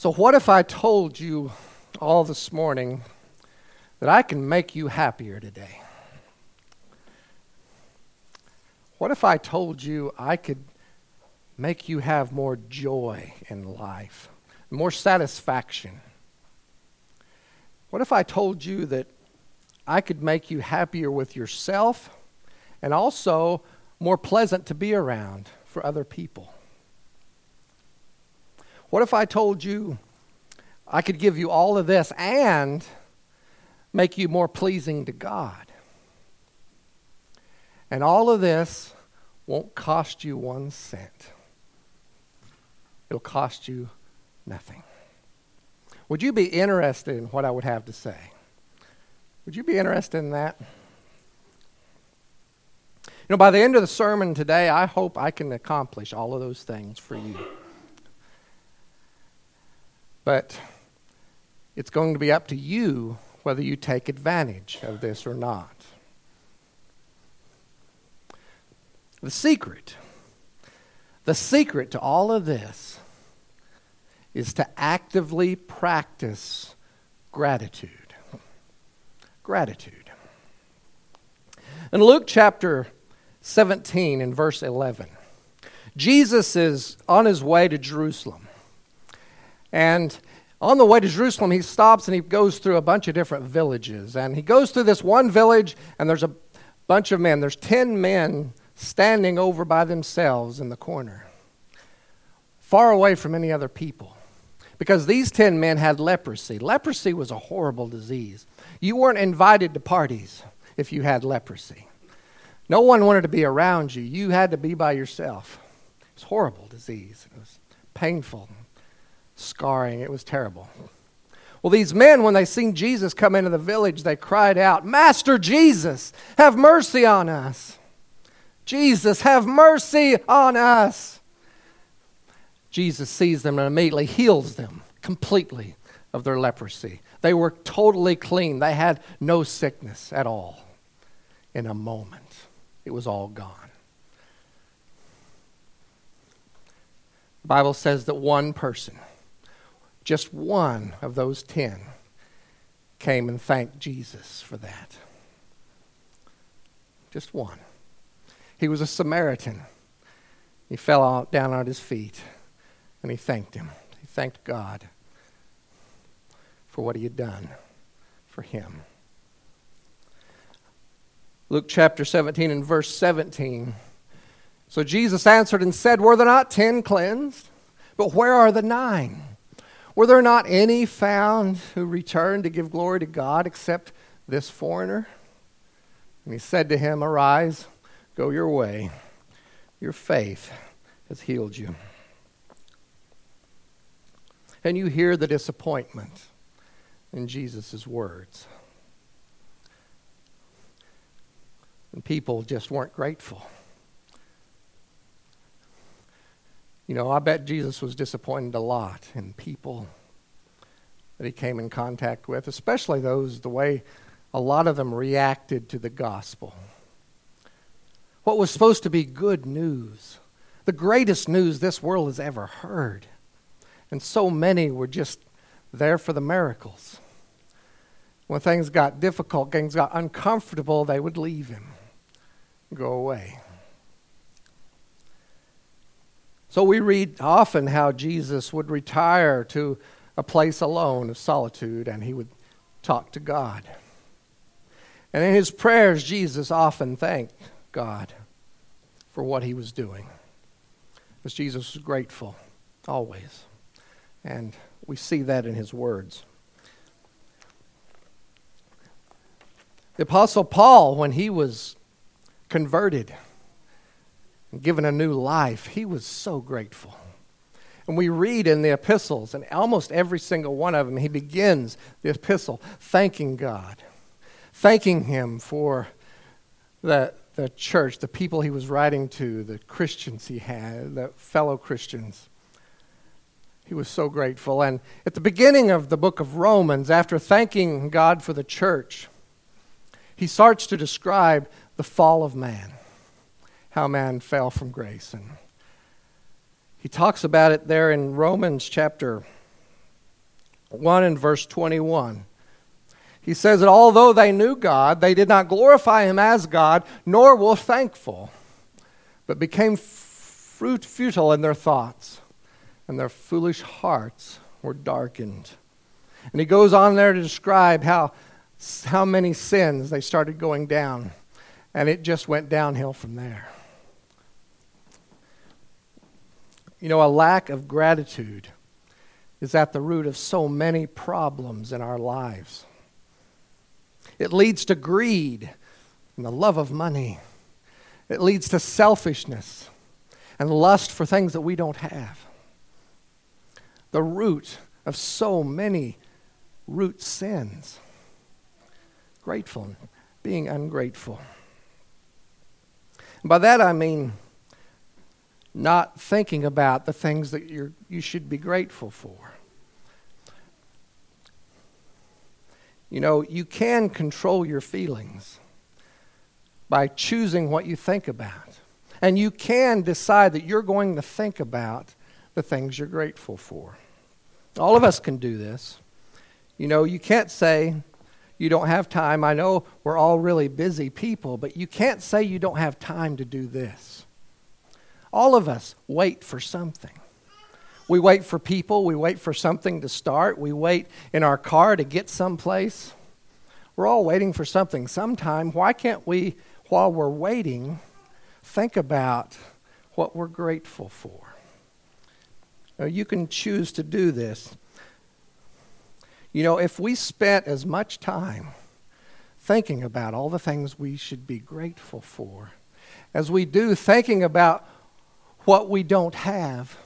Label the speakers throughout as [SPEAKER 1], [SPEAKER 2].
[SPEAKER 1] So, what if I told you all this morning that I can make you happier today? What if I told you I could make you have more joy in life, more satisfaction? What if I told you that I could make you happier with yourself and also more pleasant to be around for other people? What if I told you I could give you all of this and make you more pleasing to God? And all of this won't cost you one cent. It'll cost you nothing. Would you be interested in what I would have to say? Would you be interested in that? You know, by the end of the sermon today, I hope I can accomplish all of those things for you. But it's going to be up to you whether you take advantage of this or not. The secret, the secret to all of this is to actively practice gratitude. Gratitude. In Luke chapter 17 and verse 11, Jesus is on his way to Jerusalem. And on the way to Jerusalem, he stops and he goes through a bunch of different villages. And he goes through this one village, and there's a bunch of men. There's 10 men standing over by themselves in the corner, far away from any other people. Because these 10 men had leprosy. Leprosy was a horrible disease. You weren't invited to parties if you had leprosy. No one wanted to be around you. You had to be by yourself. It was horrible disease. It was painful scarring. It was terrible. Well, these men, when they seen Jesus come into the village, they cried out, Master Jesus, have mercy on us. Jesus, have mercy on us. Jesus sees them and immediately heals them completely of their leprosy. They were totally clean. They had no sickness at all. In a moment, it was all gone. The Bible says that one person, just one of those ten came and thanked Jesus for that. Just one. He was a Samaritan. He fell out, down on his feet and he thanked him. He thanked God for what he had done for him. Luke chapter 17 and verse 17. So Jesus answered and said, Were there not ten cleansed? But where are the nine? Were there not any found who returned to give glory to God except this foreigner? And he said to him, Arise, go your way. Your faith has healed you. And you hear the disappointment in Jesus' words. And people just weren't grateful. You know, I bet Jesus was disappointed a lot in people that he came in contact with, especially those, the way a lot of them reacted to the gospel. What was supposed to be good news, the greatest news this world has ever heard. And so many were just there for the miracles. When things got difficult, things got uncomfortable, they would leave him, go away. So we read often how Jesus would retire to a place alone of solitude and he would talk to God. And in his prayers, Jesus often thanked God for what he was doing. Because Jesus was grateful, always. And we see that in his words. The Apostle Paul, when he was converted, and given a new life, he was so grateful. And we read in the epistles, and almost every single one of them, he begins the epistle thanking God, thanking Him for the, the church, the people he was writing to, the Christians he had, the fellow Christians. He was so grateful. And at the beginning of the book of Romans, after thanking God for the church, he starts to describe the fall of man how man fell from grace. And he talks about it there in Romans chapter 1 and verse 21. He says that although they knew God, they did not glorify him as God, nor were thankful, but became fruit futile in their thoughts, and their foolish hearts were darkened. And he goes on there to describe how, how many sins they started going down, and it just went downhill from there. You know, a lack of gratitude is at the root of so many problems in our lives. It leads to greed and the love of money. It leads to selfishness and lust for things that we don't have. The root of so many root sins. Grateful, being ungrateful. And by that I mean not thinking about the things that you you should be grateful for. You know, you can control your feelings by choosing what you think about. And you can decide that you're going to think about the things you're grateful for. All of us can do this. You know, you can't say you don't have time. I know we're all really busy people, but you can't say you don't have time to do this. All of us wait for something. We wait for people, we wait for something to start, we wait in our car to get someplace. We're all waiting for something sometime. Why can't we, while we're waiting, think about what we're grateful for? Now, you can choose to do this. You know, if we spent as much time thinking about all the things we should be grateful for as we do thinking about what we don't have,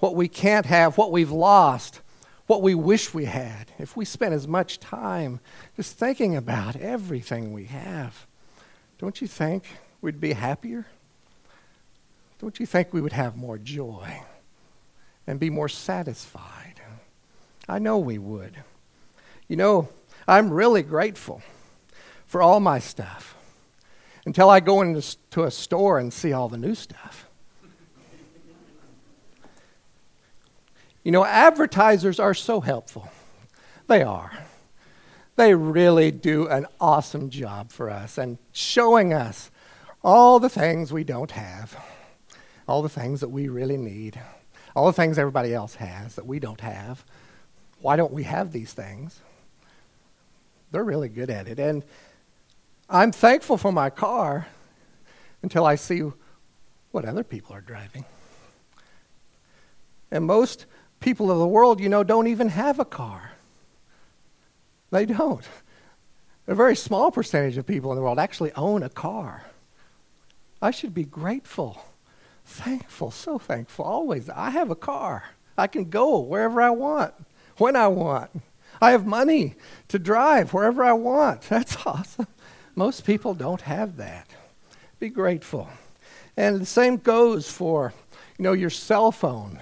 [SPEAKER 1] what we can't have, what we've lost, what we wish we had, if we spent as much time just thinking about everything we have, don't you think we'd be happier? Don't you think we would have more joy and be more satisfied? I know we would. You know, I'm really grateful for all my stuff until I go into a store and see all the new stuff. You know, advertisers are so helpful. They are. They really do an awesome job for us and showing us all the things we don't have, all the things that we really need, all the things everybody else has that we don't have. Why don't we have these things? They're really good at it. And I'm thankful for my car until I see what other people are driving. And most people of the world, you know, don't even have a car. They don't. A very small percentage of people in the world actually own a car. I should be grateful, thankful, so thankful always. I have a car. I can go wherever I want, when I want. I have money to drive wherever I want. That's awesome. Most people don't have that. Be grateful. And the same goes for, you know, your cell phone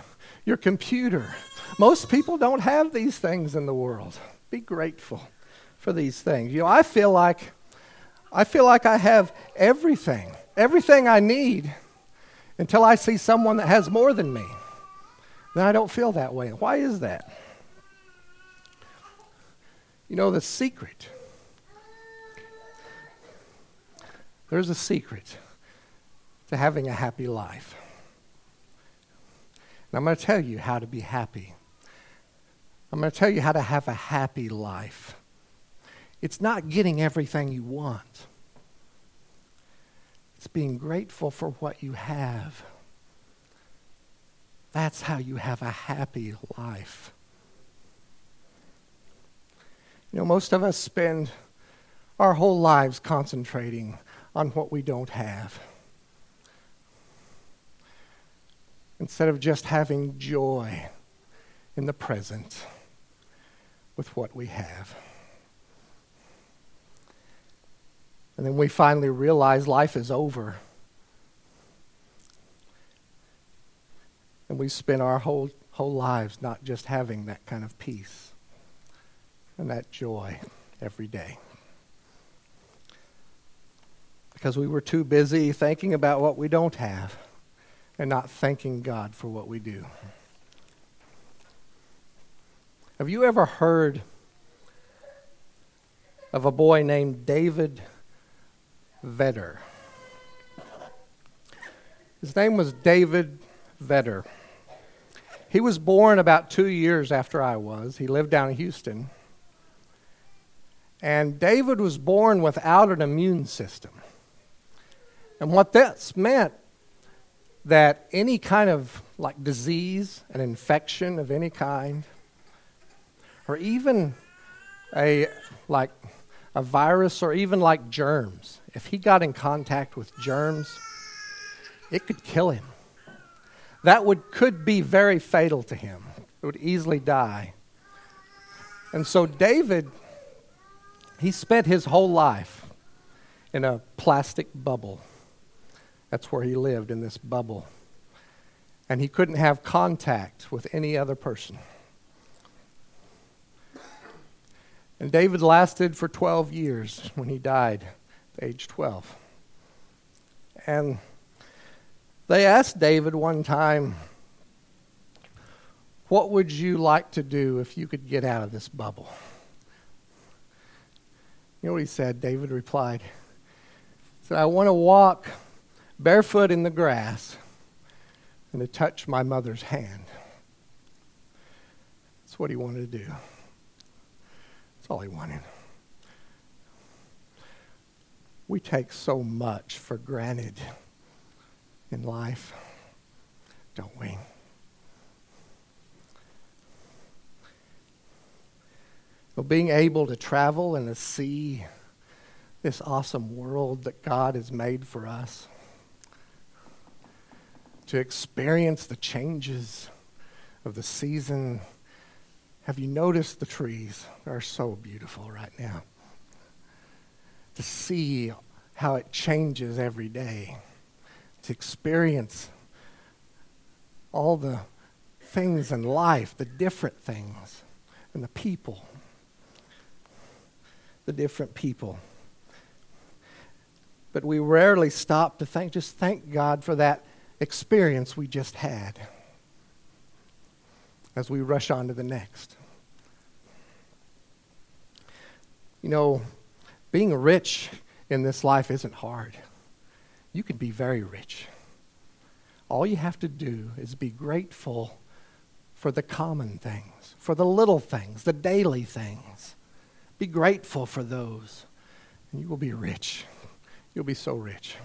[SPEAKER 1] your computer. Most people don't have these things in the world. Be grateful for these things. You know, I feel like I feel like I have everything, everything I need until I see someone that has more than me. Then I don't feel that way. Why is that? You know, the secret. There's a secret to having a happy life. And I'm going to tell you how to be happy. I'm going to tell you how to have a happy life. It's not getting everything you want, it's being grateful for what you have. That's how you have a happy life. You know, most of us spend our whole lives concentrating on what we don't have. Instead of just having joy in the present with what we have. And then we finally realize life is over. And we spend our whole, whole lives not just having that kind of peace and that joy every day. Because we were too busy thinking about what we don't have and not thanking God for what we do. Have you ever heard of a boy named David Vetter? His name was David Vetter. He was born about two years after I was. He lived down in Houston. And David was born without an immune system. And what this meant that any kind of like disease, an infection of any kind, or even a like a virus or even like germs, if he got in contact with germs, it could kill him. That would could be very fatal to him. It would easily die. And so David he spent his whole life in a plastic bubble. That's where he lived, in this bubble. And he couldn't have contact with any other person. And David lasted for 12 years when he died age 12. And they asked David one time, What would you like to do if you could get out of this bubble? You know what he said? David replied, he said, I want to walk barefoot in the grass and to touch my mother's hand. That's what he wanted to do. That's all he wanted. We take so much for granted in life, don't we? Well, being able to travel and to see this awesome world that God has made for us, to experience the changes of the season. Have you noticed the trees? They're so beautiful right now. To see how it changes every day, to experience all the things in life, the different things, and the people the different people. But we rarely stop to thank, just thank God for that experience we just had as we rush on to the next. You know, being rich in this life isn't hard. You can be very rich. All you have to do is be grateful for the common things, for the little things, the daily things. Be grateful for those, and you will be rich. You'll be so rich.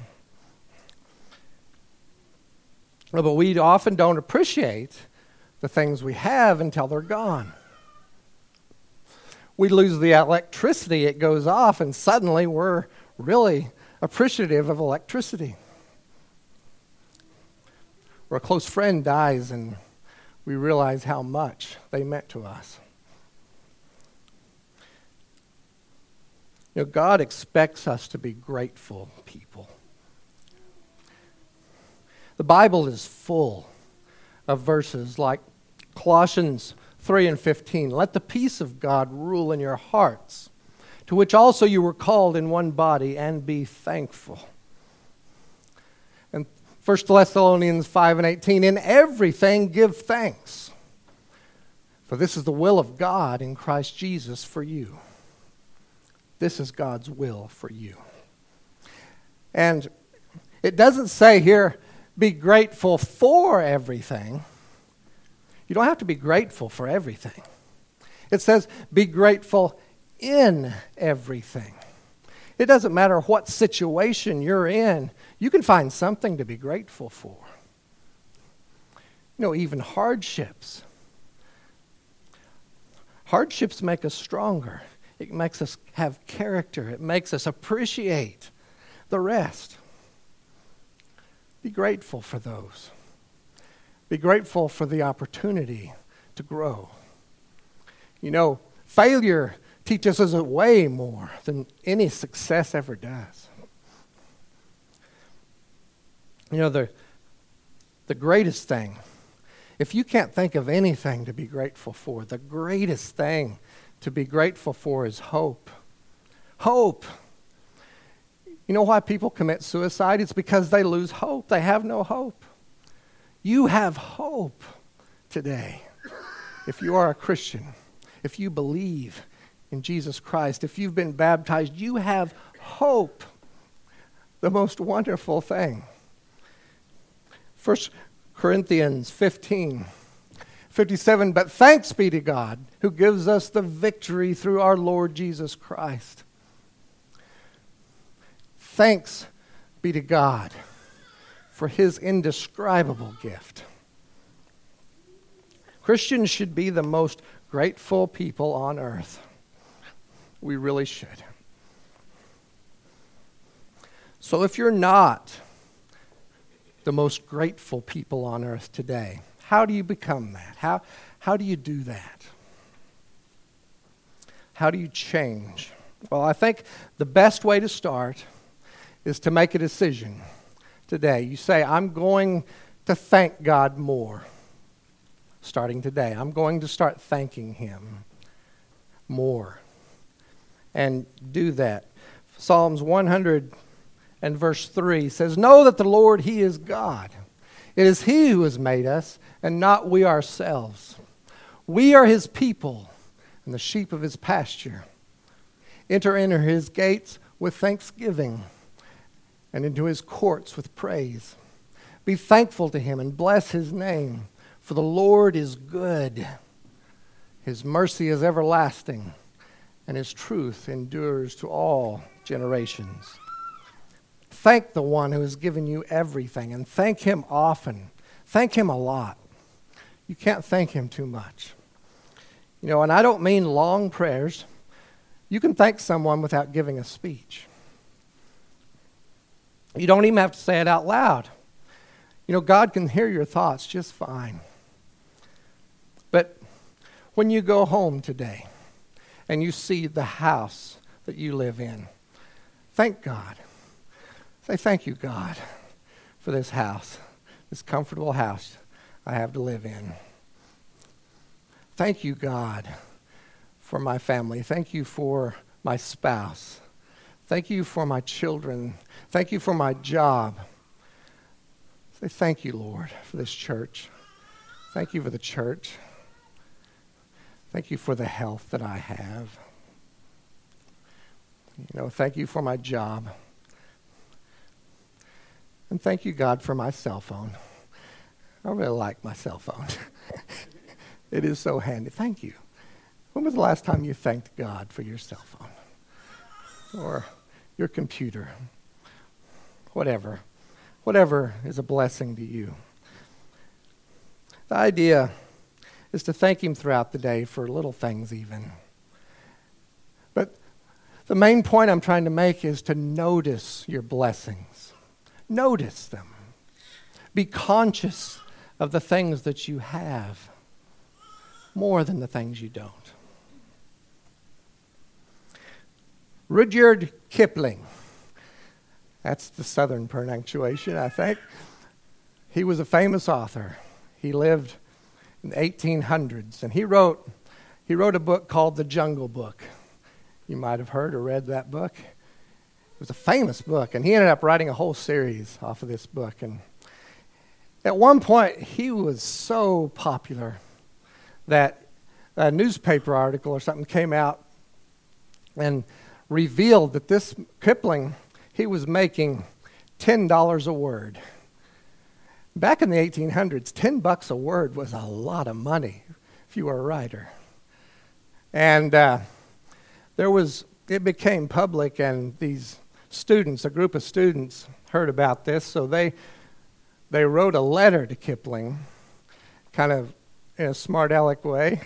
[SPEAKER 1] But we often don't appreciate the things we have until they're gone. We lose the electricity, it goes off, and suddenly we're really appreciative of electricity. Or a close friend dies, and we realize how much they meant to us. You know, God expects us to be grateful people. The Bible is full of verses like Colossians 3 and 15. Let the peace of God rule in your hearts, to which also you were called in one body, and be thankful. And 1 Thessalonians 5 and 18. In everything give thanks, for this is the will of God in Christ Jesus for you. This is God's will for you. And it doesn't say here, be grateful for everything. You don't have to be grateful for everything. It says, be grateful in everything. It doesn't matter what situation you're in, you can find something to be grateful for. You know, even hardships. Hardships make us stronger. It makes us have character. It makes us appreciate the rest. Be grateful for those. Be grateful for the opportunity to grow. You know, failure teaches us way more than any success ever does. You know, the, the greatest thing, if you can't think of anything to be grateful for, the greatest thing to be grateful for is hope. Hope. You know why people commit suicide? It's because they lose hope. They have no hope. You have hope today if you are a Christian. if you believe in Jesus Christ, if you've been baptized, you have hope. The most wonderful thing. 1 Corinthians 15. 57 But thanks be to God who gives us the victory through our Lord Jesus Christ. Thanks be to God for his indescribable gift. Christians should be the most grateful people on earth. We really should. So if you're not the most grateful people on earth today, how do you become that? How, how do you do that? How do you change? Well, I think the best way to start is to make a decision today. You say, I'm going to thank God more starting today. I'm going to start thanking Him more. And do that. Psalms 100 and verse 3 says, Know that the Lord, He is God. It is He who has made us, and not we ourselves. We are His people and the sheep of His pasture. Enter into His gates with thanksgiving and into his courts with praise. Be thankful to him and bless his name, for the Lord is good. His mercy is everlasting, and his truth endures to all generations. Thank the one who has given you everything, and thank him often. Thank him a lot. You can't thank him too much. You know, and I don't mean long prayers. You can thank someone without giving a speech. You don't even have to say it out loud. You know, God can hear your thoughts just fine. But when you go home today and you see the house that you live in, thank God. Say, Thank you, God, for this house, this comfortable house I have to live in. Thank you, God, for my family. Thank you for my spouse. Thank you for my children. Thank you for my job. Say thank you, Lord, for this church. Thank you for the church. Thank you for the health that I have. You know, thank you for my job. And thank you, God, for my cell phone. I really like my cell phone. it is so handy. Thank you. When was the last time you thanked God for your cell phone? or your computer, whatever. Whatever is a blessing to you. The idea is to thank Him throughout the day for little things, even. But the main point I'm trying to make is to notice your blessings. Notice them. Be conscious of the things that you have more than the things you don't. Rudyard Kipling. That's the southern pronunciation, I think. He was a famous author. He lived in the 1800s, and he wrote, he wrote a book called The Jungle Book. You might have heard or read that book. It was a famous book, and he ended up writing a whole series off of this book. And at one point, he was so popular that a newspaper article or something came out, and revealed that this Kipling, he was making $10 a word. Back in the 1800s, 10 bucks a word was a lot of money if you were a writer. And uh, there was, it became public, and these students, a group of students, heard about this, so they, they wrote a letter to Kipling, kind of in a smart aleck way.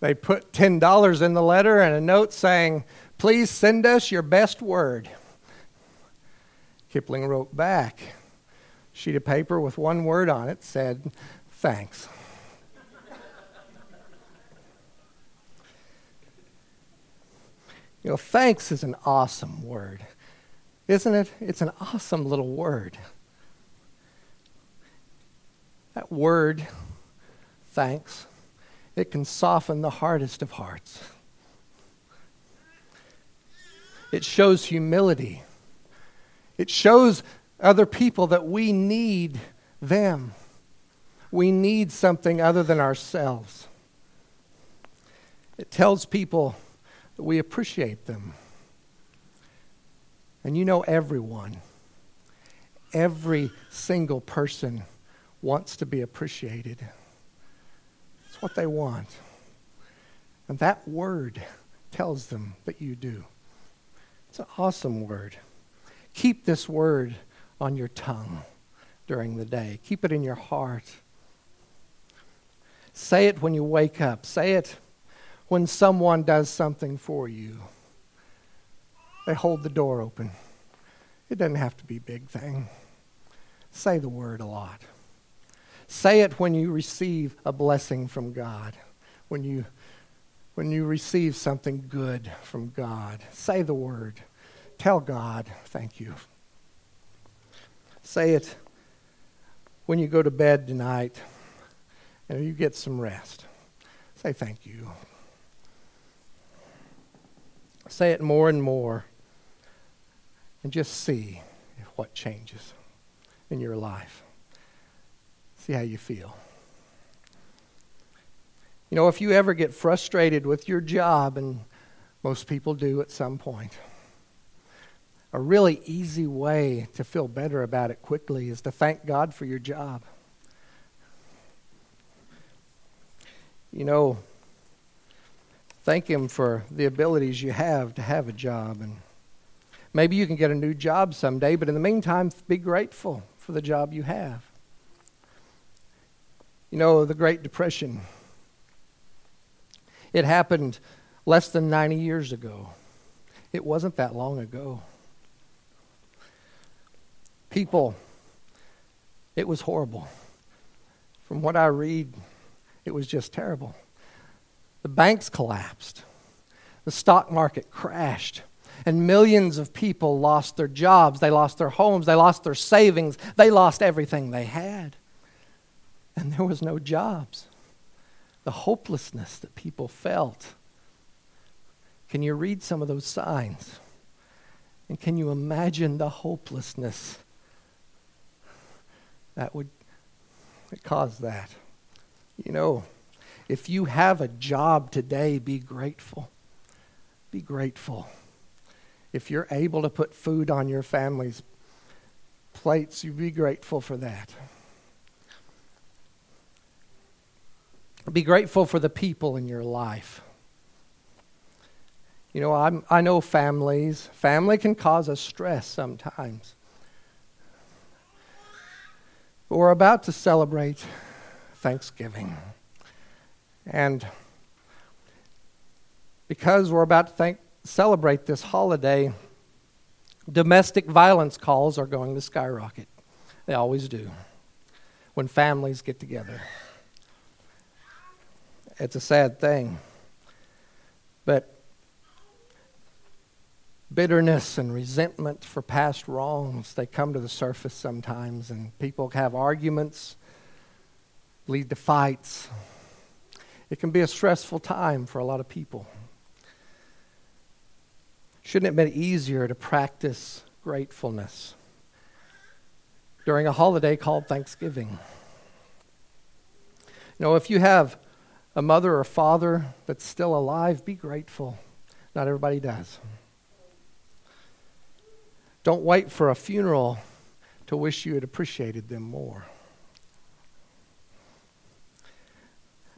[SPEAKER 1] They put $10 in the letter and a note saying, Please send us your best word. Kipling wrote back. Sheet of paper with one word on it said, Thanks. you know, thanks is an awesome word, isn't it? It's an awesome little word. That word, thanks, it can soften the hardest of hearts. It shows humility. It shows other people that we need them. We need something other than ourselves. It tells people that we appreciate them. And you know, everyone, every single person wants to be appreciated. It's what they want. And that word tells them that you do. It's an awesome word. Keep this word on your tongue during the day, keep it in your heart. Say it when you wake up, say it when someone does something for you. They hold the door open. It doesn't have to be a big thing. Say the word a lot. Say it when you receive a blessing from God, when you, when you receive something good from God. Say the word. Tell God, thank you. Say it when you go to bed tonight and you get some rest. Say thank you. Say it more and more and just see what changes in your life. See how you feel. You know, if you ever get frustrated with your job, and most people do at some point, a really easy way to feel better about it quickly is to thank God for your job. You know, thank Him for the abilities you have to have a job and Maybe you can get a new job someday, but in the meantime, be grateful for the job you have. You know, the Great Depression, it happened less than 90 years ago. It wasn't that long ago. People, it was horrible. From what I read, it was just terrible. The banks collapsed, the stock market crashed and millions of people lost their jobs, they lost their homes, they lost their savings, they lost everything they had. And there was no jobs. The hopelessness that people felt. Can you read some of those signs? And can you imagine the hopelessness that would cause that? You know, if you have a job today, be grateful. Be grateful if you're able to put food on your family's plates, you be grateful for that. Be grateful for the people in your life. You know, I'm, I know families. Family can cause us stress sometimes. But we're about to celebrate Thanksgiving. And because we're about to thank, celebrate this holiday, domestic violence calls are going to skyrocket. They always do when families get together. It's a sad thing. But bitterness and resentment for past wrongs, they come to the surface sometimes, and people have arguments, lead to fights. It can be a stressful time for a lot of people. Shouldn't it been easier to practice gratefulness during a holiday called Thanksgiving? You know, if you have a mother or father that's still alive, be grateful. Not everybody does. Don't wait for a funeral to wish you had appreciated them more.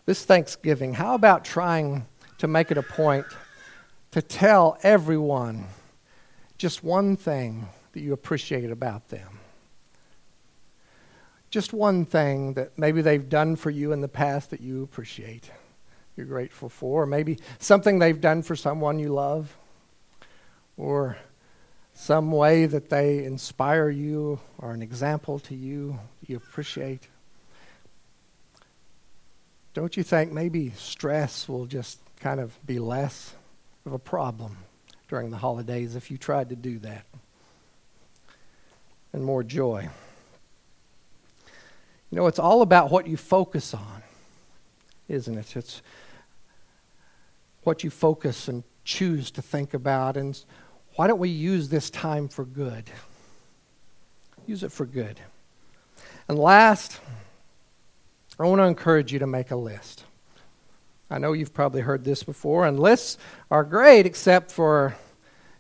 [SPEAKER 1] This Thanksgiving, how about trying to make it a point to tell everyone just one thing that you appreciate about them. Just one thing that maybe they've done for you in the past that you appreciate, you're grateful for, or maybe something they've done for someone you love, or some way that they inspire you or an example to you you appreciate. Don't you think maybe stress will just kind of be less? of a problem during the holidays if you tried to do that. And more joy. You know, it's all about what you focus on, isn't it? It's what you focus and choose to think about. And why don't we use this time for good? Use it for good. And last, I want to encourage you to make a list. I know you've probably heard this before, and lists are great except for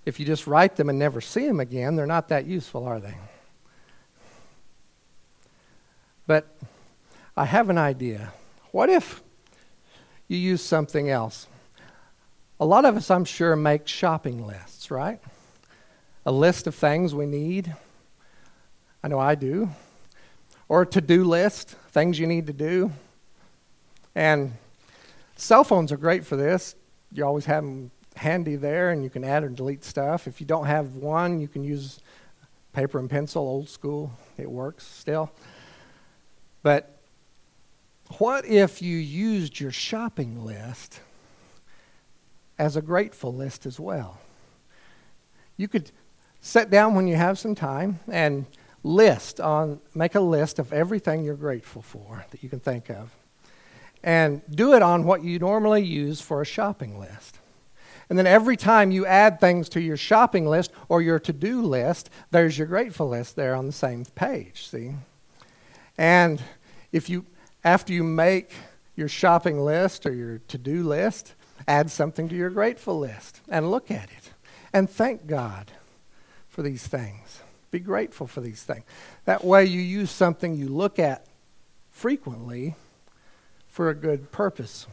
[SPEAKER 1] if you just write them and never see them again, they're not that useful, are they? But I have an idea. What if you use something else? A lot of us, I'm sure, make shopping lists, right? A list of things we need. I know I do. Or a to do list, things you need to do. And cell phones are great for this. You always have them handy there, and you can add or delete stuff. If you don't have one, you can use paper and pencil, old school. It works still. But what if you used your shopping list as a grateful list as well? You could sit down when you have some time and list on make a list of everything you're grateful for that you can think of. And do it on what you normally use for a shopping list. And then every time you add things to your shopping list or your to do list, there's your grateful list there on the same page, see? And if you, after you make your shopping list or your to do list, add something to your grateful list and look at it and thank God for these things. Be grateful for these things. That way, you use something you look at frequently for a good purpose.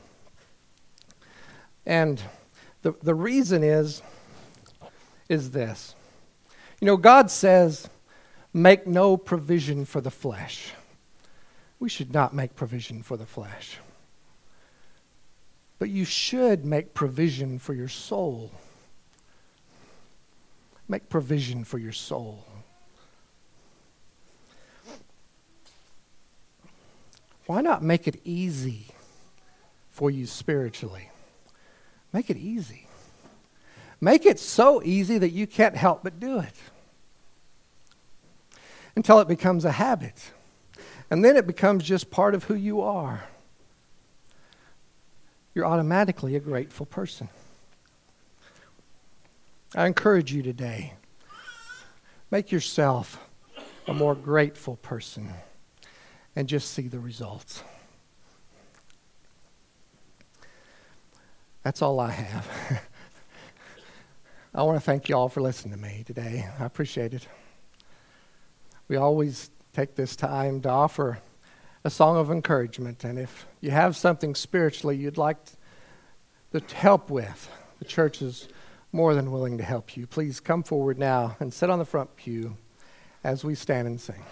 [SPEAKER 1] And the, the reason is, is this. You know, God says, make no provision for the flesh we should not make provision for the flesh. But you should make provision for your soul. Make provision for your soul. Why not make it easy for you spiritually? Make it easy. Make it so easy that you can't help but do it until it becomes a habit. And then it becomes just part of who you are. You're automatically a grateful person. I encourage you today make yourself a more grateful person and just see the results. That's all I have. I want to thank you all for listening to me today. I appreciate it. We always take this time to offer a song of encouragement. And if you have something spiritually you'd like to help with, the church is more than willing to help you. Please come forward now and sit on the front pew as we stand and sing.